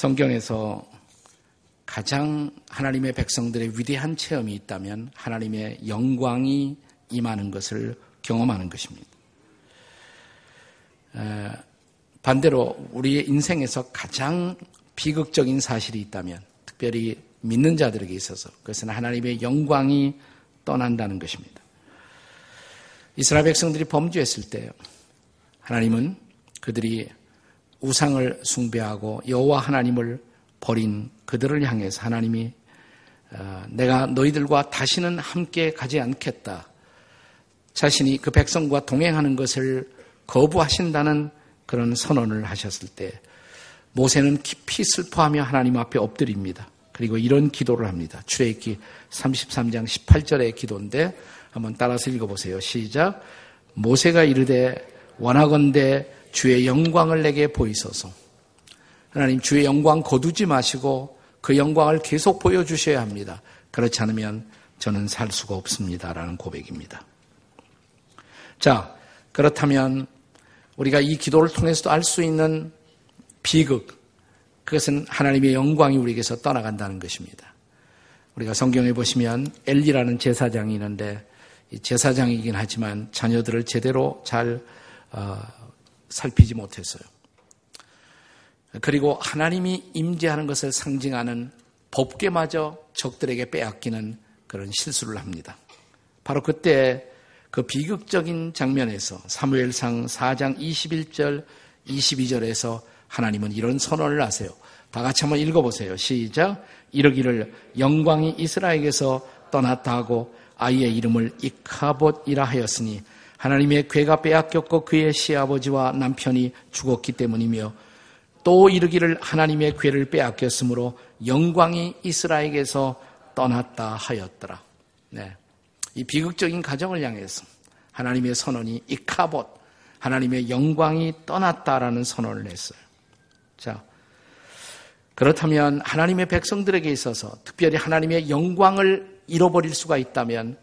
성경에서 가장 하나님의 백성들의 위대한 체험이 있다면 하나님의 영광이 임하는 것을 경험하는 것입니다. 반대로 우리의 인생에서 가장 비극적인 사실이 있다면 특별히 믿는 자들에게 있어서 그것은 하나님의 영광이 떠난다는 것입니다. 이스라엘 백성들이 범죄했을 때 하나님은 그들이 우상을 숭배하고 여호와 하나님을 버린 그들을 향해서 하나님이 어, 내가 너희들과 다시는 함께 가지 않겠다. 자신이 그 백성과 동행하는 것을 거부하신다는 그런 선언을 하셨을 때 모세는 깊이 슬퍼하며 하나님 앞에 엎드립니다. 그리고 이런 기도를 합니다. 출애굽기 33장 18절의 기도인데 한번 따라서 읽어보세요. 시작. 모세가 이르되 원하건대 주의 영광을 내게 보이소서. 하나님 주의 영광 거두지 마시고 그 영광을 계속 보여주셔야 합니다. 그렇지 않으면 저는 살 수가 없습니다. 라는 고백입니다. 자, 그렇다면 우리가 이 기도를 통해서도 알 수 있는 비극, 그것은 하나님의 영광이 우리에게서 떠나간다는 것입니다. 우리가 성경에 보시면 엘리라는 제사장이 있는데 제사장이긴 하지만 자녀들을 제대로 잘 어, 살피지 못했어요. 그리고 하나님이 임재하는 것을 상징하는 법계마저 적들에게 빼앗기는 그런 실수를 합니다. 바로 그때 그 비극적인 장면에서 사무엘상 4장 21절 22절에서 하나님은 이런 선언을 하세요. 다 같이 한번 읽어보세요. 시작. 이러기를 영광이 이스라엘에게서 떠났다 하고 아이의 이름을 이카봇이라 하였으니 하나님의 괴가 빼앗겼고 그의 시아버지와 남편이 죽었기 때문이며 또 이르기를 하나님의 괴를 빼앗겼으므로 영광이 이스라엘에게서 떠났다 하였더라. 네. 이 비극적인 가정을 향해서 하나님의 선언이 이카봇, 하나님의 영광이 떠났다라는 선언을 했어요. 자, 그렇다면 하나님의 백성들에게 있어서 특별히 하나님의 영광을 잃어버릴 수가 있다면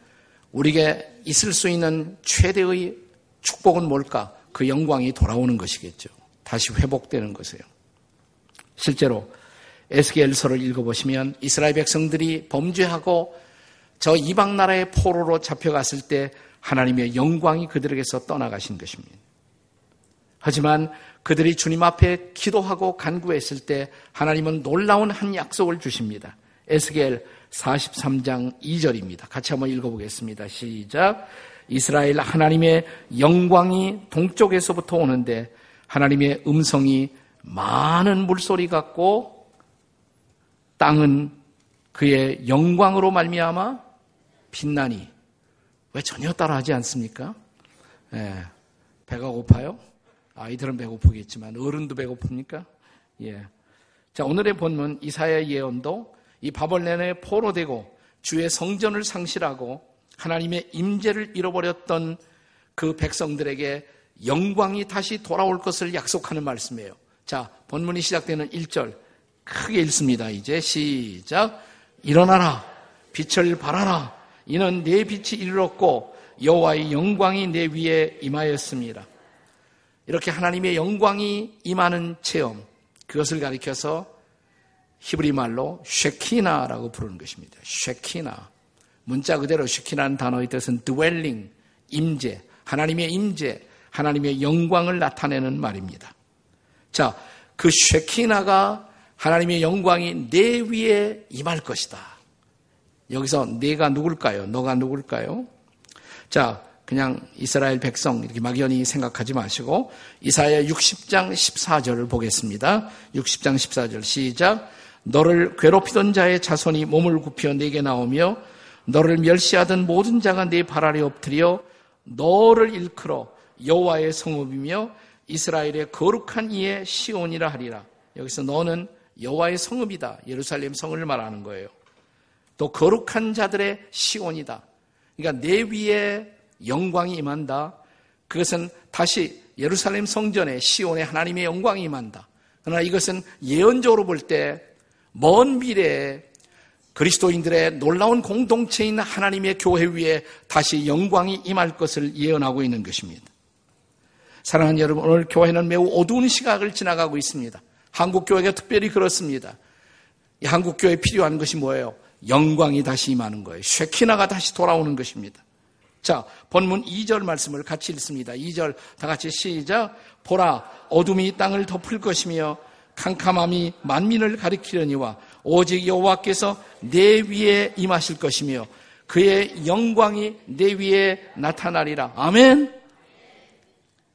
우리에게 있을 수 있는 최대의 축복은 뭘까? 그 영광이 돌아오는 것이겠죠. 다시 회복되는 것이에요. 실제로 에스겔서를 읽어보시면 이스라엘 백성들이 범죄하고 저 이방 나라의 포로로 잡혀갔을 때 하나님의 영광이 그들에게서 떠나가신 것입니다. 하지만 그들이 주님 앞에 기도하고 간구했을 때 하나님은 놀라운 한 약속을 주십니다. 에스겔 43장 2절입니다. 같이 한번 읽어보겠습니다. 시작. 이스라엘 하나님의 영광이 동쪽에서부터 오는데 하나님의 음성이 많은 물소리 같고 땅은 그의 영광으로 말미암아 빛나니 왜 전혀 따라하지 않습니까? 예, 배가 고파요? 아이들은 배고프겠지만 어른도 배고픕니까? 예. 자 오늘의 본문 이사야 예언도 이 바벌레에 포로되고 주의 성전을 상실하고 하나님의 임재를 잃어버렸던 그 백성들에게 영광이 다시 돌아올 것을 약속하는 말씀이에요. 자, 본문이 시작되는 1절 크게 읽습니다. 이제 시작. 일어나라. 빛을 발하라. 이는 내 빛이 이르렀고 여호와의 영광이 내 위에 임하였습니다. 이렇게 하나님의 영광이 임하는 체험 그것을 가리켜서 히브리 말로 쉐키나라고 부르는 것입니다. 쉐키나. 문자 그대로 쉐키나는 단어의 뜻은 dwelling, 임재, 하나님의 임재, 하나님의 영광을 나타내는 말입니다. 자, 그 쉐키나가 하나님의 영광이 내 위에 임할 것이다. 여기서 내가 누굴까요? 너가 누굴까요? 자, 그냥 이스라엘 백성 이렇게 막연히 생각하지 마시고 이사야 60장 14절을 보겠습니다. 60장 14절 시작. 너를 괴롭히던 자의 자손이 몸을 굽혀 내게 나오며 너를 멸시하던 모든 자가 내발 아래 엎드려 너를 일컬어 여호와의 성읍이며 이스라엘의 거룩한 이의 시온이라 하리라. 여기서 너는 여호와의 성읍이다. 예루살렘 성을 말하는 거예요. 또 거룩한 자들의 시온이다. 그러니까 내 위에 영광이 임한다. 그것은 다시 예루살렘 성전에 시온에 하나님의 영광이 임한다. 그러나 이것은 예언적으로 볼 때 먼 미래에 그리스도인들의 놀라운 공동체인 하나님의 교회 위에 다시 영광이 임할 것을 예언하고 있는 것입니다. 사랑하는 여러분, 오늘 교회는 매우 어두운 시각을 지나가고 있습니다. 한국교회가 특별히 그렇습니다. 한국교회에 필요한 것이 뭐예요? 영광이 다시 임하는 거예요. 쉐키나가 다시 돌아오는 것입니다. 자, 본문 2절 말씀을 같이 읽습니다. 2절 다 같이 시작. 보라, 어둠이 땅을 덮을 것이며 캄캄함이 만민을 가리키려니와 오직 여호와께서 내 위에 임하실 것이며 그의 영광이 내 위에 나타나리라. 아멘.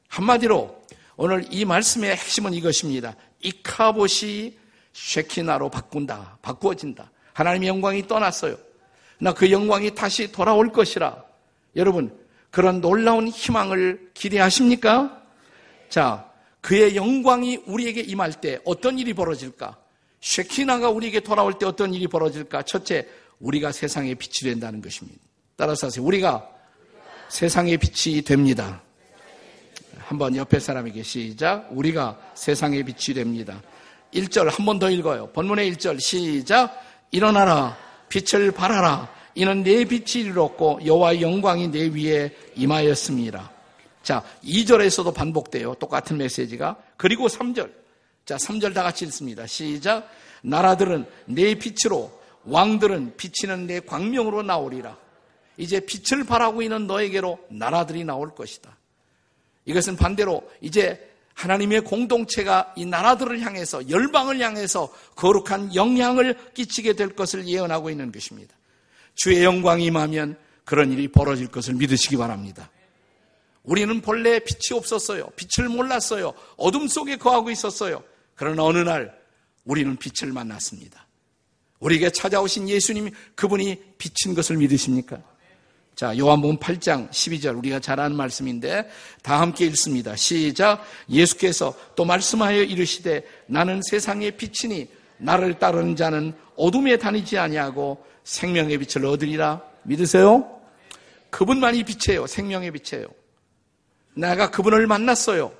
한마디로 오늘 이 말씀의 핵심은 이것입니다. 이카봇이 쉐키나로 바꾼다. 바꾸어진다. 하나님의 영광이 떠났어요. 나 그 영광이 다시 돌아올 것이라. 여러분, 그런 놀라운 희망을 기대하십니까? 자, 그의 영광이 우리에게 임할 때 어떤 일이 벌어질까? 쉐키나가 우리에게 돌아올 때 어떤 일이 벌어질까? 첫째, 우리가 세상의 빛이 된다는 것입니다. 따라서 하세요. 우리가 세상의 빛이 됩니다. 한번 옆에 사람에게 시작. 우리가 세상의 빛이 됩니다. 1절 한 번 더 읽어요. 본문의 1절 시작. 일어나라. 빛을 발하라. 이는 내 빛이 이르렀고 여호와의 영광이 내 위에 임하였습니다. 자, 2절에서도 반복돼요. 똑같은 메시지가. 그리고 3절. 자, 3절 다 같이 읽습니다. 시작. 나라들은 내 빛으로 왕들은 비치는 내 광명으로 나오리라. 이제 빛을 발하고 있는 너에게로 나라들이 나올 것이다. 이것은 반대로 이제 하나님의 공동체가 이 나라들을 향해서 열방을 향해서 거룩한 영향을 끼치게 될 것을 예언하고 있는 것입니다. 주의 영광이 임하면 그런 일이 벌어질 것을 믿으시기 바랍니다. 우리는 본래 빛이 없었어요. 빛을 몰랐어요. 어둠 속에 거하고 있었어요. 그러나 어느 날 우리는 빛을 만났습니다. 우리에게 찾아오신 예수님이 그분이 비친 것을 믿으십니까? 자, 요한복음 8장 12절 우리가 잘 아는 말씀인데 다 함께 읽습니다. 시작. 예수께서 또 말씀하여 이르시되 나는 세상의 빛이니 나를 따르는 자는 어둠에 다니지 아니하고 생명의 빛을 얻으리라. 믿으세요? 그분만이 빛이에요. 생명의 빛이에요. 내가 그분을 만났어요.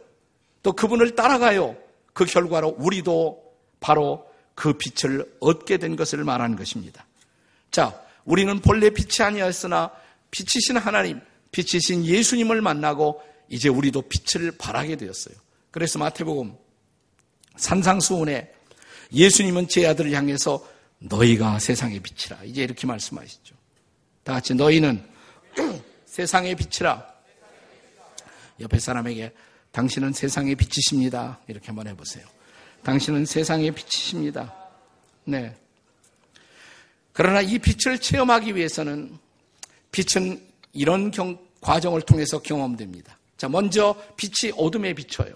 또 그분을 따라가요. 그 결과로 우리도 바로 그 빛을 얻게 된 것을 말하는 것입니다. 자, 우리는 본래 빛이 아니었으나 빛이신 하나님, 빛이신 예수님을 만나고 이제 우리도 빛을 발하게 되었어요. 그래서 마태복음 산상수훈에 예수님은 제 아들을 향해서 너희가 세상의 빛이라. 이제 이렇게 말씀하시죠. 다 같이 너희는 세상의 빛이라. 옆에 사람에게 당신은 세상의 빛이십니다. 이렇게 한번 해보세요. 당신은 세상의 빛이십니다. 네. 그러나 이 빛을 체험하기 위해서는 빛은 이런 경, 과정을 통해서 경험됩니다. 자, 먼저 빛이 어둠에 비춰요.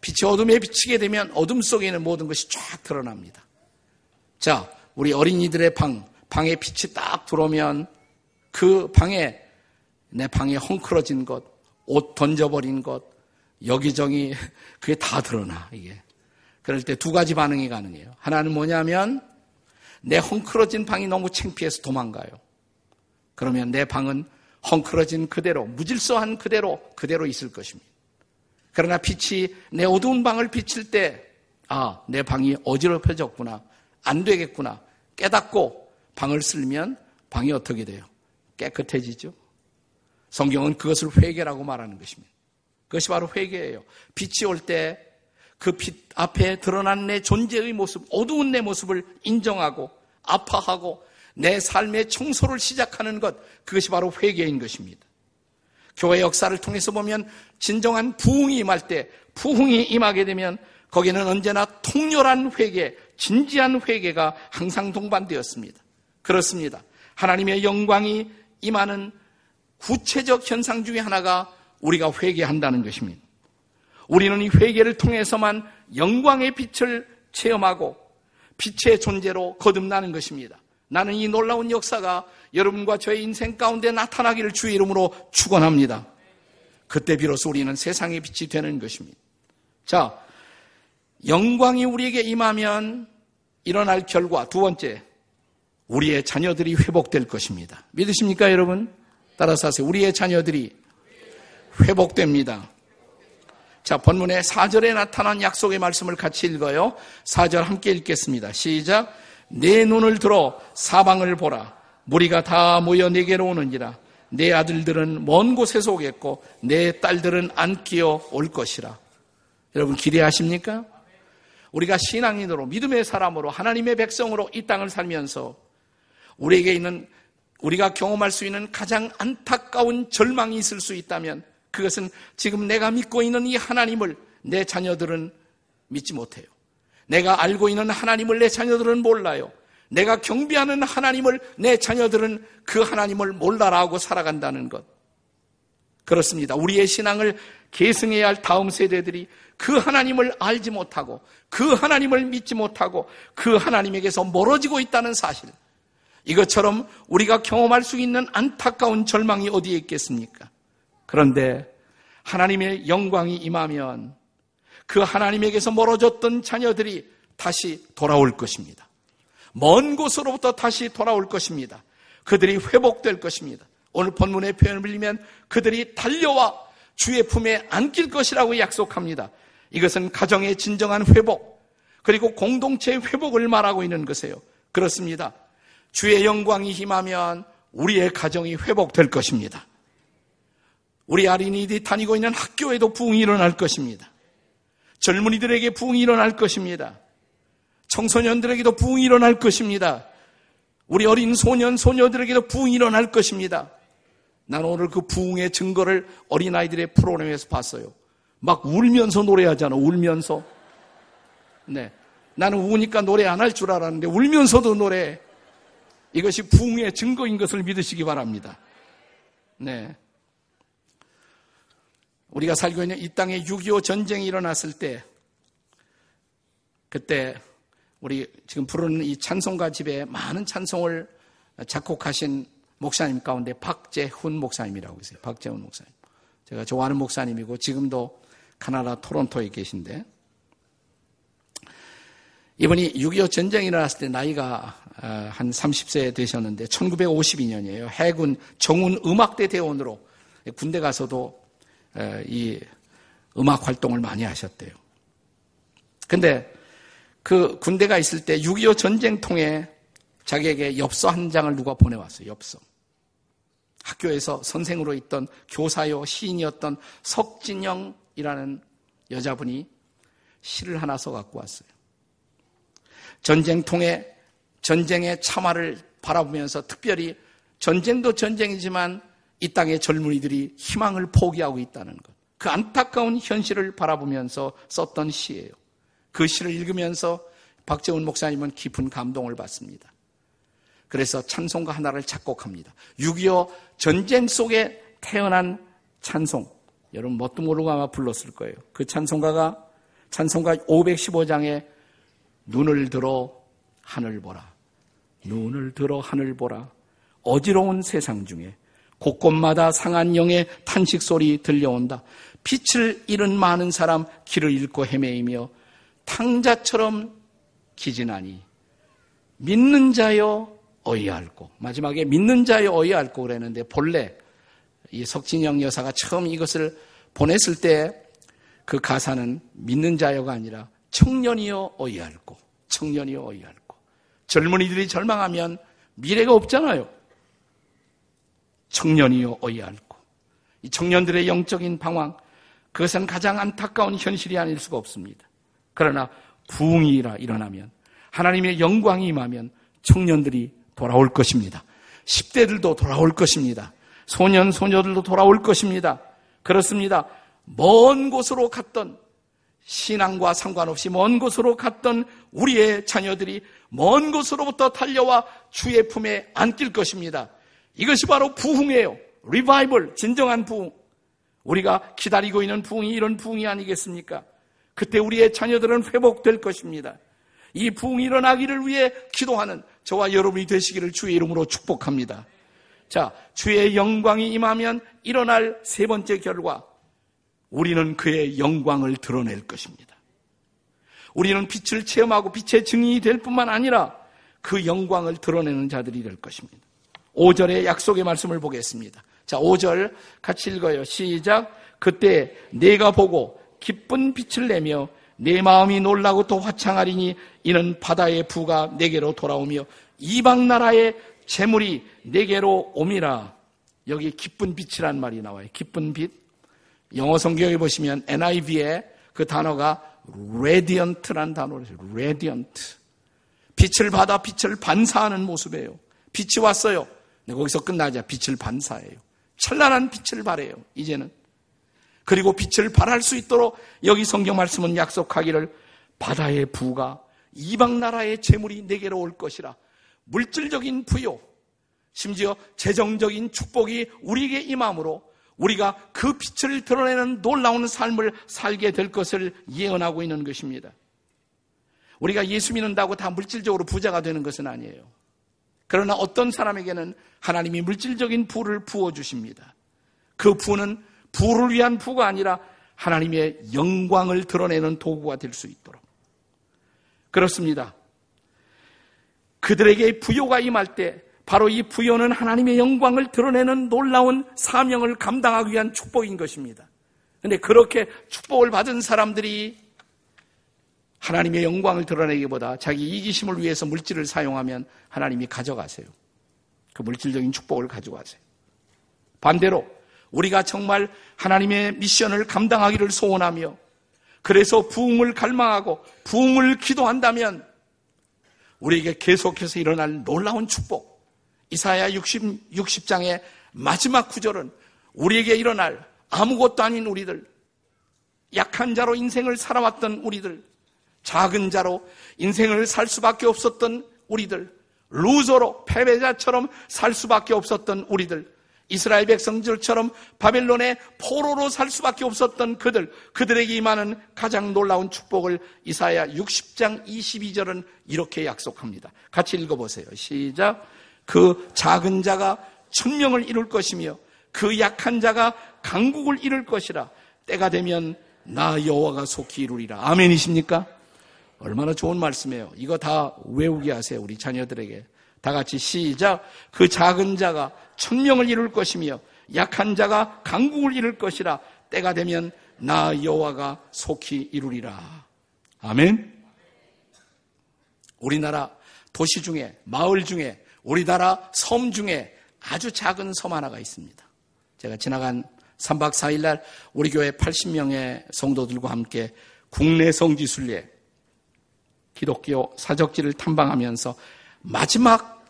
빛이 어둠에 비치게 되면 어둠 속에 있는 모든 것이 쫙 드러납니다. 자, 우리 어린이들의 방, 방에 빛이 딱 들어오면 그 방에 내 방에 헝클어진 것, 옷 던져버린 것, 여기저기 그게 다 드러나, 이게. 그럴 때 두 가지 반응이 가능해요. 하나는 뭐냐면 내 헝클어진 방이 너무 창피해서 도망가요. 그러면 내 방은 헝클어진 그대로, 무질서한 그대로, 그대로 있을 것입니다. 그러나 빛이 내 어두운 방을 비칠 때, 아, 내 방이 어지럽혀졌구나. 안 되겠구나. 깨닫고 방을 쓸면 방이 어떻게 돼요? 깨끗해지죠? 성경은 그것을 회개라고 말하는 것입니다. 그것이 바로 회개예요. 빛이 올 때 그 빛 앞에 드러난 내 존재의 모습, 어두운 내 모습을 인정하고 아파하고 내 삶의 청소를 시작하는 것, 그것이 바로 회개인 것입니다. 교회 역사를 통해서 보면 진정한 부흥이 임할 때, 부흥이 임하게 되면 거기는 언제나 통렬한 회개, 진지한 회개가 항상 동반되었습니다. 그렇습니다. 하나님의 영광이 임하는 구체적 현상 중의 하나가 우리가 회개한다는 것입니다. 우리는 이 회개를 통해서만 영광의 빛을 체험하고 빛의 존재로 거듭나는 것입니다. 나는 이 놀라운 역사가 여러분과 저의 인생 가운데 나타나기를 주의 이름으로 축원합니다. 그때 비로소 우리는 세상의 빛이 되는 것입니다. 자, 영광이 우리에게 임하면 일어날 결과 두 번째, 우리의 자녀들이 회복될 것입니다. 믿으십니까, 여러분? 따라서 하세요. 우리의 자녀들이 회복됩니다. 자, 본문의 4절에 나타난 약속의 말씀을 같이 읽어요. 4절 함께 읽겠습니다. 시작. 내 눈을 들어 사방을 보라. 무리가 다 모여 내게로 오느니라. 내 아들들은 먼 곳에서 오겠고 내 딸들은 안 끼어 올 것이라. 여러분 기대하십니까? 우리가 신앙인으로 믿음의 사람으로 하나님의 백성으로 이 땅을 살면서 우리에게 있는 우리가 경험할 수 있는 가장 안타까운 절망이 있을 수 있다면 그것은 지금 내가 믿고 있는 이 하나님을 내 자녀들은 믿지 못해요. 내가 알고 있는 하나님을 내 자녀들은 몰라요. 내가 경비하는 하나님을 내 자녀들은 그 하나님을 몰라라고 살아간다는 것. 그렇습니다. 우리의 신앙을 계승해야 할 다음 세대들이 그 하나님을 알지 못하고 그 하나님을 믿지 못하고 그 하나님에게서 멀어지고 있다는 사실. 이것처럼 우리가 경험할 수 있는 안타까운 절망이 어디에 있겠습니까? 그런데 하나님의 영광이 임하면 그 하나님에게서 멀어졌던 자녀들이 다시 돌아올 것입니다. 먼 곳으로부터 다시 돌아올 것입니다. 그들이 회복될 것입니다. 오늘 본문의 표현을 빌리면 그들이 달려와 주의 품에 안길 것이라고 약속합니다. 이것은 가정의 진정한 회복, 그리고 공동체의 회복을 말하고 있는 것이에요. 그렇습니다. 주의 영광이 힘하면 우리의 가정이 회복될 것입니다. 우리 어린이들이 다니고 있는 학교에도 부흥이 일어날 것입니다. 젊은이들에게 부흥이 일어날 것입니다. 청소년들에게도 부흥이 일어날 것입니다. 우리 어린 소년, 소녀들에게도 부흥이 일어날 것입니다. 나는 오늘 그 부흥의 증거를 어린아이들의 프로그램에서 봤어요. 막 울면서 노래하잖아, 울면서. 네. 나는 우니까 노래 안 할 줄 알았는데 울면서도 노래. 이것이 부흥의 증거인 것을 믿으시기 바랍니다. 네. 우리가 살고 있는 이 땅에 6.25 전쟁이 일어났을 때, 그때 우리 지금 부르는 이 찬송가 집에 많은 찬송을 작곡하신 목사님 가운데 박재훈 목사님이라고 있어요. 박재훈 목사님. 제가 좋아하는 목사님이고 지금도 카나다 토론토에 계신데 이분이 6.25 전쟁이 일어났을 때 나이가 어, 한 30세 되셨는데 1952년이에요. 해군 정운 음악대 대원으로 군대 가서도 어, 이 음악 활동을 많이 하셨대요. 근데 그 군대가 있을 때 6.25 전쟁 통에 자기에게 엽서 한 장을 누가 보내왔어요. 엽서. 학교에서 선생으로 있던 교사요 시인이었던 석진영이라는 여자분이 시를 하나 써 갖고 왔어요. 전쟁통에 전쟁의 참화를 바라보면서 특별히 전쟁도 전쟁이지만 이 땅의 젊은이들이 희망을 포기하고 있다는 것. 그 안타까운 현실을 바라보면서 썼던 시예요. 그 시를 읽으면서 박재훈 목사님은 깊은 감동을 받습니다. 그래서 찬송가 하나를 작곡합니다. 6.25 전쟁 속에 태어난 찬송. 여러분 뭣도 모르고 아마 불렀을 거예요. 그 찬송가가 찬송가 515장에 눈을 들어 하늘 보라. 눈을 들어 하늘 보라. 어지러운 세상 중에 곳곳마다 상한 영의 탄식 소리 들려온다. 빛을 잃은 많은 사람 길을 잃고 헤매이며 탕자처럼 기진하니 믿는 자여 어이할고 마지막에 믿는 자여 어이할고 그랬는데 본래 이 석진영 여사가 처음 이것을 보냈을 때 그 가사는 믿는 자여가 아니라 청년이여 어이할고 청년이여 어이할고 젊은이들이 절망하면 미래가 없잖아요. 청년이여 어이할고 이 청년들의 영적인 방황 그것은 가장 안타까운 현실이 아닐 수가 없습니다. 그러나 부흥이라 일어나면 하나님의 영광이 임하면 청년들이 돌아올 것입니다. 10대들도 돌아올 것입니다. 소년, 소녀들도 돌아올 것입니다. 그렇습니다. 먼 곳으로 갔던 신앙과 상관없이 먼 곳으로 갔던 우리의 자녀들이 먼 곳으로부터 달려와 주의 품에 안길 것입니다. 이것이 바로 부흥이에요. 리바이벌, 진정한 부흥. 우리가 기다리고 있는 부흥이 이런 부흥이 아니겠습니까? 그때 우리의 자녀들은 회복될 것입니다. 이 부흥이 일어나기를 위해 기도하는 저와 여러분이 되시기를 주의 이름으로 축복합니다. 자, 주의 영광이 임하면 일어날 세 번째 결과, 우리는 그의 영광을 드러낼 것입니다. 우리는 빛을 체험하고 빛의 증인이 될 뿐만 아니라 그 영광을 드러내는 자들이 될 것입니다. 5절의 약속의 말씀을 보겠습니다. 자, 5절 같이 읽어요. 시작. 그때 내가 보고 기쁜 빛을 내며 내 마음이 놀라고 또 화창하리니 이는 바다의 부가 내게로 돌아오며 이방 나라의 재물이 내게로 옴이라. 여기 기쁜 빛이란 말이 나와요. 기쁜 빛. 영어 성경에 보시면 NIV에 그 단어가 radiant란 단어를 radiant. 빛을 받아 빛을 반사하는 모습이에요. 빛이 왔어요. 네, 거기서 끝나자 빛을 반사해요. 찬란한 빛을 발해요. 이제는. 그리고 빛을 발할 수 있도록 여기 성경 말씀은 약속하기를 바다의 부가 이방 나라의 재물이 내게로 올 것이라. 물질적인 부요, 심지어 재정적인 축복이 우리에게 임함으로 우리가 그 빛을 드러내는 놀라운 삶을 살게 될 것을 예언하고 있는 것입니다. 우리가 예수 믿는다고 다 물질적으로 부자가 되는 것은 아니에요. 그러나 어떤 사람에게는 하나님이 물질적인 부를 부어 주십니다. 그 부는 부를 위한 부가 아니라 하나님의 영광을 드러내는 도구가 될 수 있도록. 그렇습니다. 그들에게 부여가 임할 때 바로 이 부여는 하나님의 영광을 드러내는 놀라운 사명을 감당하기 위한 축복인 것입니다. 근데 그렇게 축복을 받은 사람들이 하나님의 영광을 드러내기보다 자기 이기심을 위해서 물질을 사용하면 하나님이 가져가세요. 그 물질적인 축복을 가져가세요. 반대로 우리가 정말 하나님의 미션을 감당하기를 소원하며 그래서 부흥을 갈망하고 부흥을 기도한다면 우리에게 계속해서 일어날 놀라운 축복, 이사야 60, 60장의 마지막 구절은 우리에게 일어날 아무것도 아닌 우리들, 약한 자로 인생을 살아왔던 우리들, 작은 자로 인생을 살 수밖에 없었던 우리들, 루저로 패배자처럼 살 수밖에 없었던 우리들, 이스라엘 백성들처럼 바벨론의 포로로 살 수밖에 없었던 그들, 그들에게 임하는 가장 놀라운 축복을 이사야 60장 22절은 이렇게 약속합니다. 같이 읽어보세요. 시작. 그 작은 자가 천명을 이룰 것이며 그 약한 자가 강국을 이룰 것이라 때가 되면 나 여호와가 속히 이루리라. 아멘이십니까? 얼마나 좋은 말씀이에요. 이거 다 외우게 하세요. 우리 자녀들에게. 다 같이 시작. 그 작은 자가 천명을 이룰 것이며 약한 자가 강국을 이룰 것이라 때가 되면 나 여호와가 속히 이루리라. 아멘. 우리나라 도시 중에 마을 중에 우리나라 섬 중에 아주 작은 섬 하나가 있습니다. 제가 지나간 3박 4일 날 우리 교회 80명의 성도들과 함께 국내 성지순례 기독교 사적지를 탐방하면서 마지막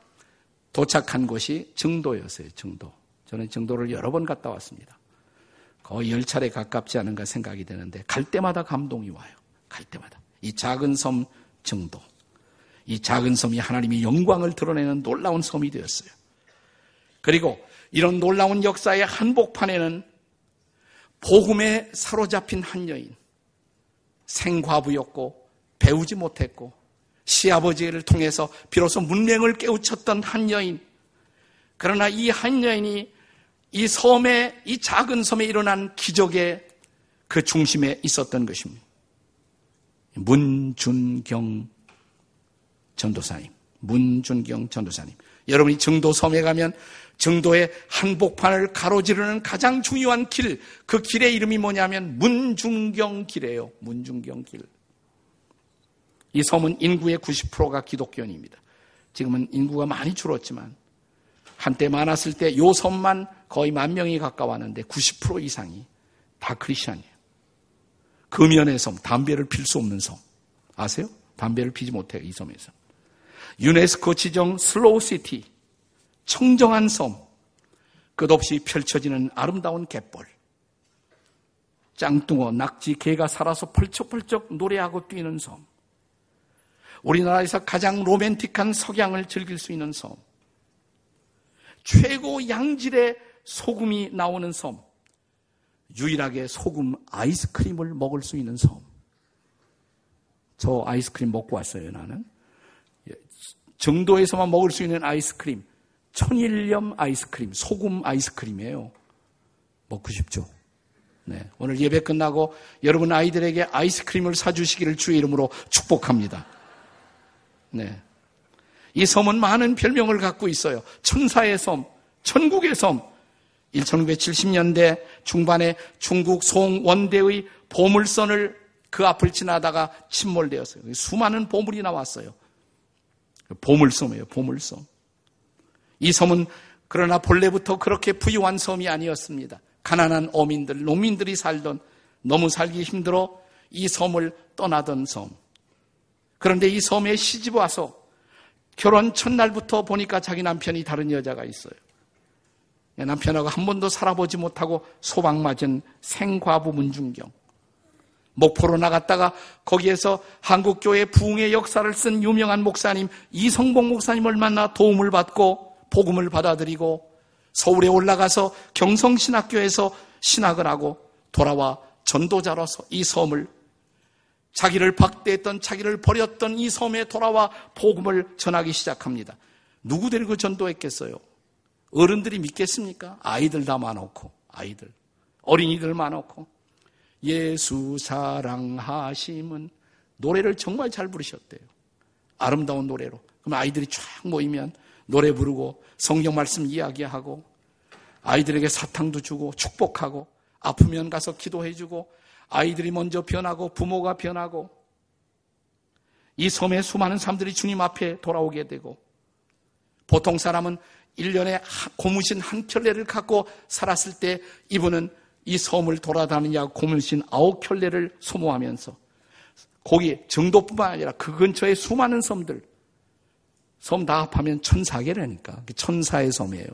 도착한 곳이 정도였어요. 정도. 저는 정도를 여러 번 갔다 왔습니다. 거의 열 차례 가깝지 않은가 생각이 되는데 갈 때마다 감동이 와요. 갈 때마다. 이 작은 섬 정도. 이 작은 섬이 하나님의 영광을 드러내는 놀라운 섬이 되었어요. 그리고 이런 놀라운 역사의 한복판에는 복음에 사로잡힌 한 여인, 생과부였고 배우지 못했고 시아버지를 통해서 비로소 문명을 깨우쳤던 한 여인. 그러나 이 한 여인이 이 섬에, 이 작은 섬에 일어난 기적의 그 중심에 있었던 것입니다. 문준경 전도사님, 문준경 전도사님. 여러분이 정도 섬에 가면 정도의 한복판을 가로지르는 가장 중요한 길, 그 길의 이름이 뭐냐면 문중경 길이에요. 문중경 길. 이 섬은 인구의 90%가 기독교인입니다. 지금은 인구가 많이 줄었지만 한때 많았을 때 요 섬만 거의 만 명이 가까웠는데 90% 이상이 다 크리스천이에요. 금연의 섬, 담배를 필 수 없는 섬. 아세요? 담배를 피지 못해요, 이 섬에서. 유네스코 지정 슬로우 시티, 청정한 섬, 끝없이 펼쳐지는 아름다운 갯벌, 짱뚱어, 낙지, 개가 살아서 펄쩍펄쩍 노래하고 뛰는 섬, 우리나라에서 가장 로맨틱한 석양을 즐길 수 있는 섬, 최고 양질의 소금이 나오는 섬, 유일하게 소금 아이스크림을 먹을 수 있는 섬. 저 아이스크림 먹고 왔어요, 나는. 정도에서만 먹을 수 있는 아이스크림, 천일염 아이스크림, 소금 아이스크림이에요. 먹고 싶죠? 네. 오늘 예배 끝나고 여러분 아이들에게 아이스크림을 사주시기를 주의 이름으로 축복합니다. 네. 이 섬은 많은 별명을 갖고 있어요. 천사의 섬, 천국의 섬. 1970년대 중반에 중국 송원대의 보물선을 그 앞을 지나다가 침몰되었어요. 수많은 보물이 나왔어요. 보물섬이에요, 보물섬. 이 섬은 그러나 본래부터 그렇게 부유한 섬이 아니었습니다. 가난한 어민들, 농민들이 살던 너무 살기 힘들어 이 섬을 떠나던 섬. 그런데 이 섬에 시집 와서 결혼 첫날부터 보니까 자기 남편이 다른 여자가 있어요. 남편하고 한 번도 살아보지 못하고 소방맞은 생과부 문중경. 목포로 나갔다가 거기에서 한국교회 부흥의 역사를 쓴 유명한 목사님 이성봉 목사님을 만나 도움을 받고 복음을 받아들이고 서울에 올라가서 경성신학교에서 신학을 하고 돌아와 전도자로서 이 섬을 자기를 박대했던 자기를 버렸던 이 섬에 돌아와 복음을 전하기 시작합니다. 누구 데리고 전도했겠어요? 어른들이 믿겠습니까? 아이들 다 많고 아이들 어린이들 많고 예수 사랑하심은 노래를 정말 잘 부르셨대요. 아름다운 노래로. 그럼 아이들이 쫙 모이면 노래 부르고 성경 말씀 이야기하고 아이들에게 사탕도 주고 축복하고 아프면 가서 기도해주고 아이들이 먼저 변하고 부모가 변하고 이 섬에 수많은 사람들이 주님 앞에 돌아오게 되고 보통 사람은 1년에 고무신 한 켤레를 갖고 살았을 때 이분은 이 섬을 돌아다니냐 고무신 아홉 켤레를 소모하면서 거기 정도뿐만 아니라 그 근처에 수많은 섬들 섬 다 합하면 천사계라니까 천사의 섬이에요.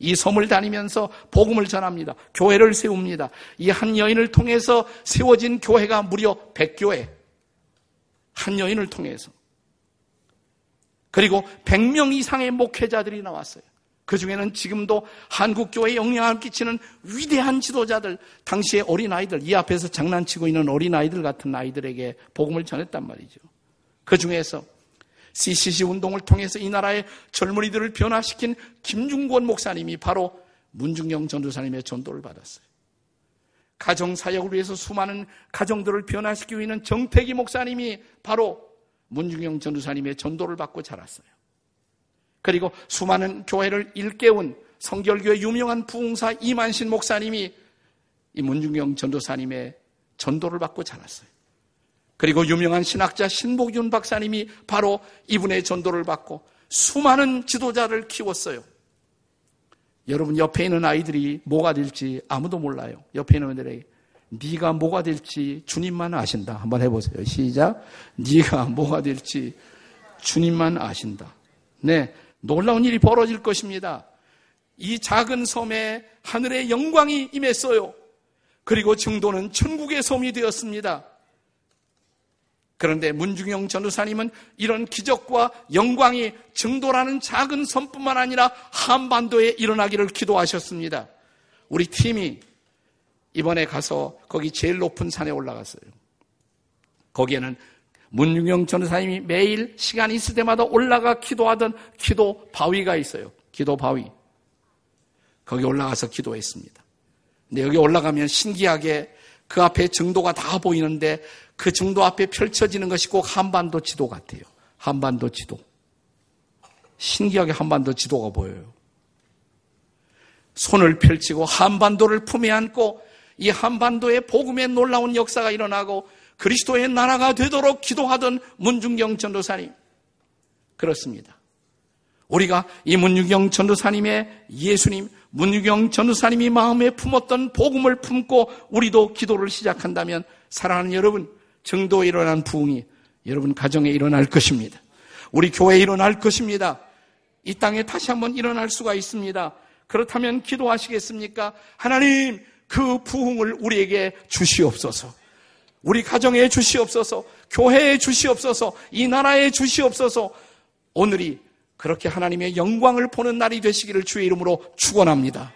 이 섬을 다니면서 복음을 전합니다. 교회를 세웁니다. 이 한 여인을 통해서 세워진 교회가 무려 100교회. 한 여인을 통해서. 그리고 100명 이상의 목회자들이 나왔어요. 그 중에는 지금도 한국 교회에 영향을 끼치는 위대한 지도자들, 당시의 어린 아이들, 이 앞에서 장난치고 있는 어린 아이들 같은 아이들에게 복음을 전했단 말이죠. 그 중에서 CCC 운동을 통해서 이 나라의 젊은이들을 변화시킨 김중권 목사님이 바로 문중영 전도사님의 전도를 받았어요. 가정 사역을 위해서 수많은 가정들을 변화시키고 있는 정태기 목사님이 바로 문중영 전도사님의 전도를 받고 자랐어요. 그리고 수많은 교회를 일깨운 성결교회 유명한 부흥사 이만신 목사님이 이 문중영 전도사님의 전도를 받고 자랐어요. 그리고 유명한 신학자 신복윤 박사님이 바로 이분의 전도를 받고 수많은 지도자를 키웠어요. 여러분 옆에 있는 아이들이 뭐가 될지 아무도 몰라요. 옆에 있는 애들에게 네가 뭐가 될지 주님만 아신다. 한번 해보세요. 시작. 네가 뭐가 될지 주님만 아신다. 네, 놀라운 일이 벌어질 것입니다. 이 작은 섬에 하늘의 영광이 임했어요. 그리고 정도는 천국의 섬이 되었습니다. 그런데 문중영 전우사님은 이런 기적과 영광이 증도라는 작은 섬뿐만 아니라 한반도에 일어나기를 기도하셨습니다. 우리 팀이 이번에 가서 거기 제일 높은 산에 올라갔어요. 거기에는 문중영 전우사님이 매일 시간이 있을 때마다 올라가 기도하던 기도 바위가 있어요. 기도 바위. 거기 올라가서 기도했습니다. 근데 여기 올라가면 신기하게 그 앞에 정도가 다 보이는데 그 정도 앞에 펼쳐지는 것이 꼭 한반도 지도 같아요. 한반도 지도. 신기하게 한반도 지도가 보여요. 손을 펼치고 한반도를 품에 안고 이 한반도의 복음의 놀라운 역사가 일어나고 그리스도의 나라가 되도록 기도하던 문중경 전도사님. 그렇습니다. 우리가 이 문중경 전도사님의 예수님, 문유경 전우사님이 마음에 품었던 복음을 품고 우리도 기도를 시작한다면 사랑하는 여러분, 정도에 일어난 부흥이 여러분 가정에 일어날 것입니다. 우리 교회에 일어날 것입니다. 이 땅에 다시 한번 일어날 수가 있습니다. 그렇다면 기도하시겠습니까? 하나님, 그 부흥을 우리에게 주시옵소서. 우리 가정에 주시옵소서. 교회에 주시옵소서. 이 나라에 주시옵소서. 오늘이 그렇게 하나님의 영광을 보는 날이 되시기를 주의 이름으로 축원합니다.